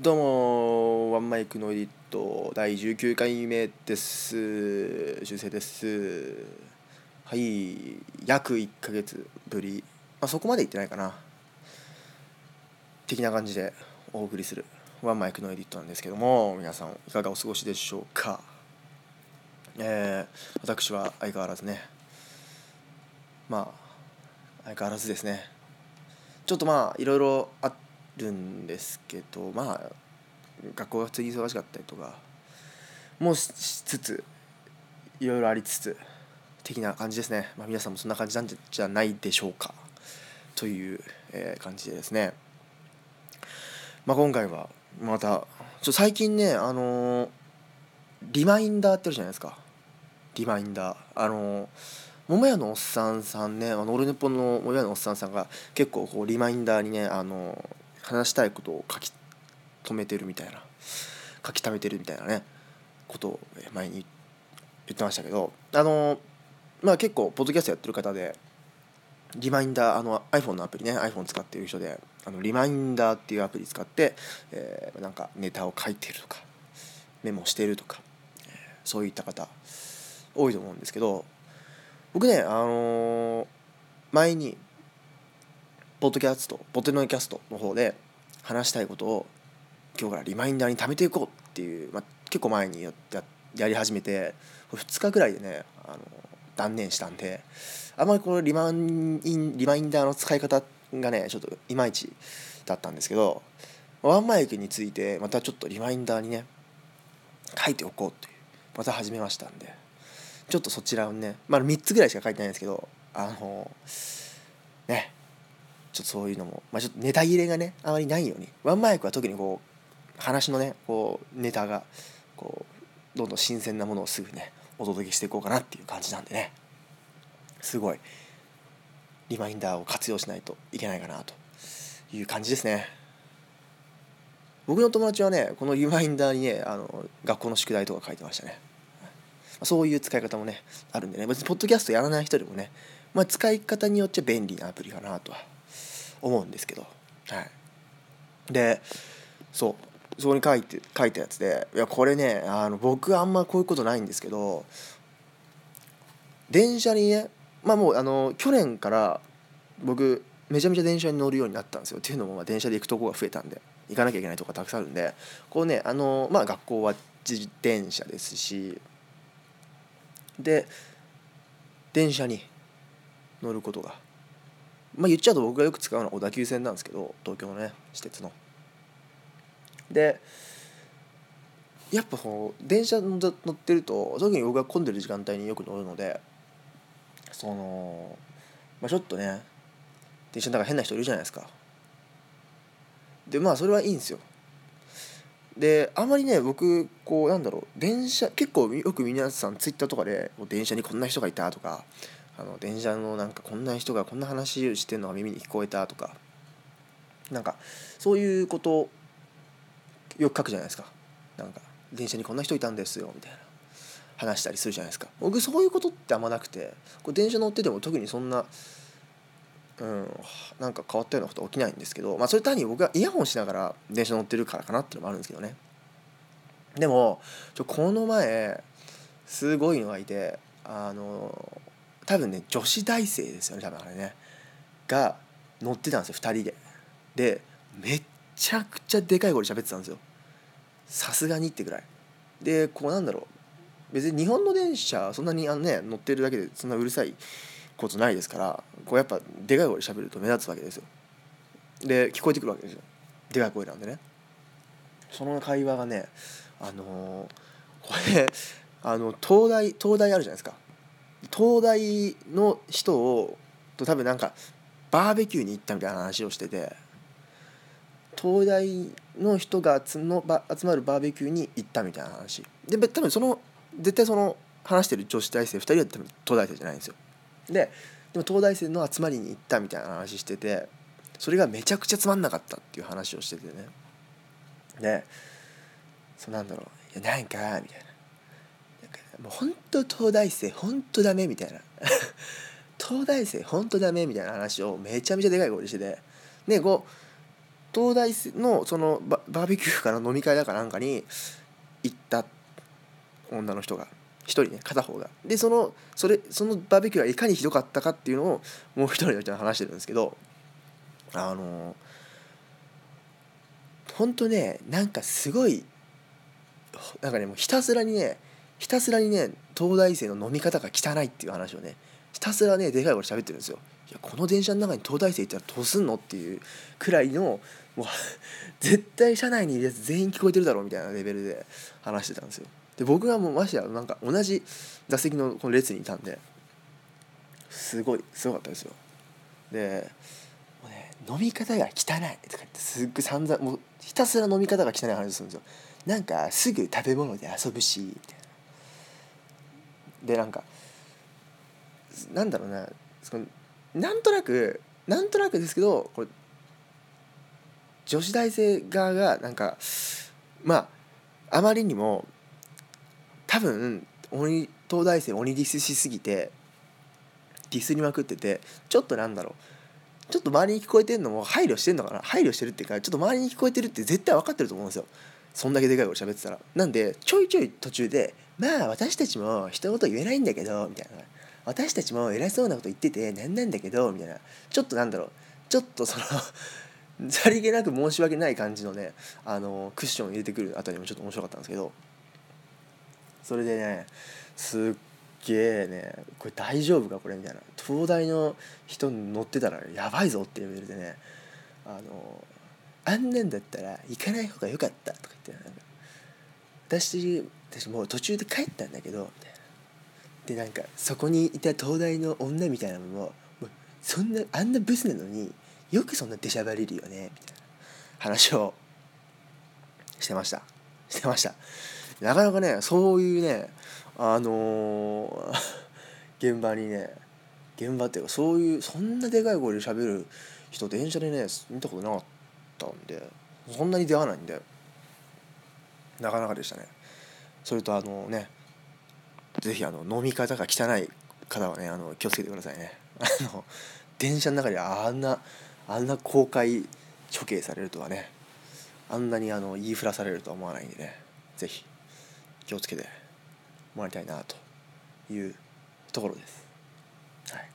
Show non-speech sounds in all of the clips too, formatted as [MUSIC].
どうもワンマイクのエディット第19回目です。修正ですはい約1ヶ月ぶり、まあ、そこまでいってないかな。的な感じでお送りするワンマイクのエディットなんですけども皆さんいかがお過ごしでしょうか？えー、私は相変わらずね。まあ相変わらずですね。ちょっとまあいろいろあってるんですけどまあ学校が次忙しかったりとかもしつついろいろありつつ的な感じですね、まあ、皆さんもそんな感じなんじゃないでしょうか。という、えー、感じでですね、まあ、今回はまたちょ最近ねあのー、リマインダーってあるじゃないですか。リマインダー。あのー桃屋のおっさんさんねあのオルネポの桃屋のおっさんさんが結構こうリマインダーにねあの話したいことを書き留めてるみたいな書き溜めてるみたいなねことを前に言ってましたけどあのまあ結構ポッドキャストやってる方でリマインダーあの iPhone のアプリね iPhone 使ってる人であのリマインダーっていうアプリ使って、えー、なんかネタを書いてるとかメモしてるとか、そういった方多いと思うんですけど僕ねあの、前にポッドキャストポテノキャストの方で話したいことを今日からリマインダーに貯めていこうっていう、まあ、結構前にややり始めて2日ぐらいでねあの断念したんであんまりこのリマインリマインダーの使い方がねちょっといまいちだったんですけどワンマイクについてまたちょっとリマインダーにね書いておこうというまた始めましたんでちょっとそちらをねまだ3つぐらいしか書いてないんですけどあのねちょっとそういうのも、まあ、ちょっとネタ切れがねあまりないように。ワンマイクは特にこう話のねこうネタがこうどんどん新鮮なものをすぐねお届けしていこうかなっていう感じなんでね。すごいリマインダーを活用しないといけないかなという感じですね。僕の友達はねこのリマインダーにねあの学校の宿題とか書いてましたね。そういう使い方もねあるんでね。別にポッドキャストやらない人でもね、まあ、使い方によっちゃ便利なアプリかなとは思うんですけど。はい。でそうそこに書いて書いたやつでいやこれねあの僕あんまこういうことないんですけど電車にねまあもうあの去年から僕めちゃめちゃ電車に乗るようになったんですよ。っていうのもまあ電車で行くとこが増えたんで行かなきゃいけないとこがたくさんあるんでこうねあのまあ学校は自転車ですしで電車に乗ることがまあ言っちゃうと僕がよく使うのは小田急線なんですけど東京のね私鉄の。でやっぱこう電車乗ってると特に僕が混んでる時間帯によく乗るのでその、まあ、ちょっとね電車の中変な人いるじゃないですか。でまあそれはいいんですよ。であまりね僕こうなんだろう電車結構よく皆さんツイッターとかで電車にこんな人がいたとかあの電車のなんかこんな人がこんな話してるのが耳に聞こえたとかなんかそういうことよく書くじゃないですか。なんか電車にこんな人いたんですよみたいな話したりするじゃないですか。僕そういうことってあんまなくてこう電車乗ってても特にそんなうんなんか変わったようなこと起きないんですけどまあそれ単に僕がイヤホンしながら電車乗ってるからかなっていうのもあるんですけどね。でもちょこの前すごいのがいてあの多分ね女子大生ですよね多分あれね。が乗ってたんですよ2人で。でめっちゃくちゃでかい声で喋ってたんですよ。さすがにってぐらい。でこうなんだろう。別に日本の電車そんなにあのね乗ってるだけでそんなうるさいことないですからこうやっぱでかい声で喋ると目立つわけですよ。で聞こえてくるわけですよ。でかい声なんでね。その会話がねあのー、これあの東大東大あるじゃないですか。東大の人をと多分なんかバーベキューに行ったみたいな話をしてて東大の人が集の集まるバーベキューに行ったみたいな話。で多分その絶対その話してる女子大生2人は多分東大生じゃないんですよ。ででも東大生の集まりに行ったみたいな話しててそれがめちゃくちゃつまんなかったっていう話をしててね。でそうなんだろう。いやなんかみたいな。もう本当東大生本当ダメみたいな。[LAUGHS] 東大生本当ダメみたいな話をめちゃめちゃでかい声でしてて。ねこう東大生のそのババーベキューから飲み会だかなんかに行った。女の人が。一人ね片方が。でそのそれそのバーベキューがいかにひどかったかっていうのをもう一人の人に話してるんですけど。あの本当ねなんかすごいなんかねもうひたすらにねひたすらにね東大生の飲み方が汚いっていう話をねひたすらねでかい声喋ってるんですよ。いやこの電車の中に東大生いたらどうすんのっていうくらいのもう [LAUGHS] 絶対車内にいるやつ全員聞こえてるだろうみたいなレベルで話してたんですよ。で僕がもうましてやなんか同じ座席のこの列にいたんですごいすごかったですよ。でもうね飲み方が汚いとか言ってすっごい散々もうひたすら飲み方が汚い話するんですよ。なんかすぐ食べ物で遊ぶしみたいな。でなんかなんだろうなそのなんとなくなんとなくですけどこれ女子大生側がなんかまああまりにも多分鬼東大生鬼ディスしすぎてディスりまくっててちょっとなんだろうちょっと周りに聞こえてるのも配慮してんのかな配慮してるっていうかちょっと周りに聞こえてるって絶対分かってると思うんですよ。そんだけでかい声喋ってたら。なんでちょいちょい途中で「まあ私たちも一言言えないんだけど」みたいな「私たちも偉そうなこと言っててなんなんだけど」みたいな。ちょっとなんだろう。ちょっとその [LAUGHS] さりげなく申し訳ない感じのねあのクッション入れてくるあたりもちょっと面白かったんですけど。それでねすっげえねこれ大丈夫かこれみたいな。東大の人乗ってたらやばいぞっていうレベルでねあのあんなんだったら行かない方が良かったとか言って私私もう途中で帰ったんだけどでなんかそこにいた東大の女みたいなのももうそんなあんなブスなのによくそんな出しゃばれるよねみたいな話をしてました。してました。なかなかねそういうねあのー [LAUGHS] 現場にね現場っていうかそういうそんなでかい声で喋る人電車でね見たことなかった。たんでそんなに出会わないんでなかなかでしたねそれとあのね是非あの飲み方が汚い方はねあの気をつけてくださいね [LAUGHS] あの電車の中であんなあんな公開処刑されるとはねあんなにあの言いふらされるとは思わないんでね是非気をつけてもらいたいなというところです。はい、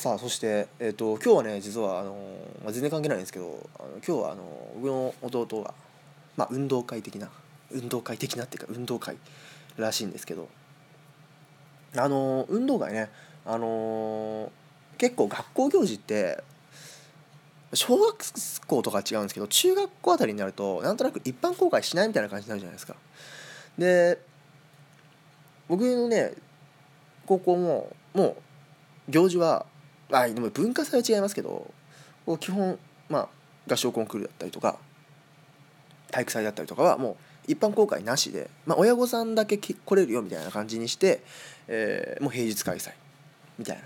さあそして、えー、と今日はね実はあの、まあ、全然関係ないんですけどあの今日はあの僕の弟が、まあ、運動会的な運動会的なっていうか運動会らしいんですけどあの運動会ねあの結構学校行事って小学校とか違うんですけど中学校あたりになるとなんとなく一般公開しないみたいな感じになるじゃないですか。で僕のね高校ももう行事はあでも文化祭は違いますけど基本まあ合唱コンクールだったりとか体育祭だったりとかはもう一般公開なしで、まあ、親御さんだけ来れるよみたいな感じにして、えーもう平日開催みたいな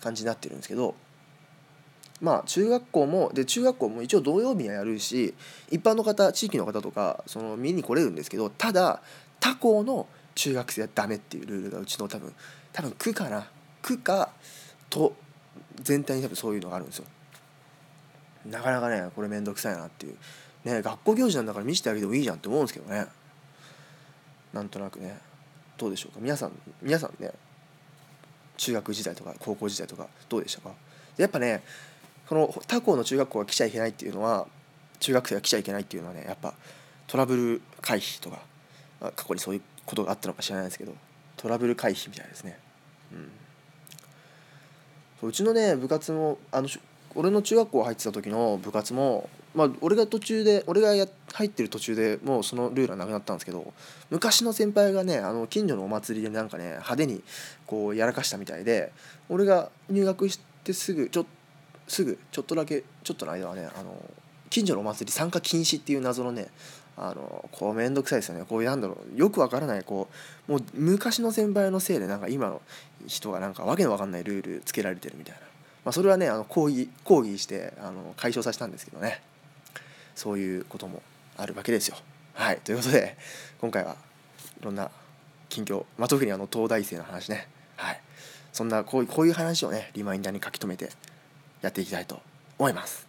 感じになってるんですけどまあ中学校もで中学校も一応土曜日はやるし一般の方地域の方とかその見に来れるんですけどただ他校の中学生はダメっていうルールがうちの多分多分区かな。区かと全体に多分そういうのがあるんですよ。なかなかねこれ面倒くさいなっていう。ね学校行事なんだから見せてあげてもいいじゃんって思うんですけどね。なんとなくね。どうでしょうか。皆さん皆さんね中学時代とか高校時代とかどうでしたか。やっぱねこの他校の中学校が来ちゃいけないっていうのは中学生が来ちゃいけないっていうのはねやっぱトラブル回避とか過去にそういうことがあったのか知らないですけどトラブル回避みたいですね。うん。そううちのね部活もあの俺の中学校入ってた時の部活もまあ俺が途中で俺がや入ってる途中でもうそのルールはなくなったんですけど昔の先輩がねあの近所のお祭りでなんかね派手にこうやらかしたみたいで俺が入学してすぐちょすぐちょっとだけちょっとの間はねあの近所のお祭り参加禁止っていう謎のねあのこう面倒くさいですよね。こういうなんだろう。よくわからないこうもう昔の先輩のせいでなんか今の人がなんかわけのわかんないルールつけられてるみたいな、まあ、それはねあの抗議抗議してあの解消させたんですけどね。そういうこともあるわけですよ。はい。ということで今回はいろんな近況、まあ、特にあの東大生の話ね。はい。そんなこうこういう話をねリマインダーに書き留めてやっていきたいと思います。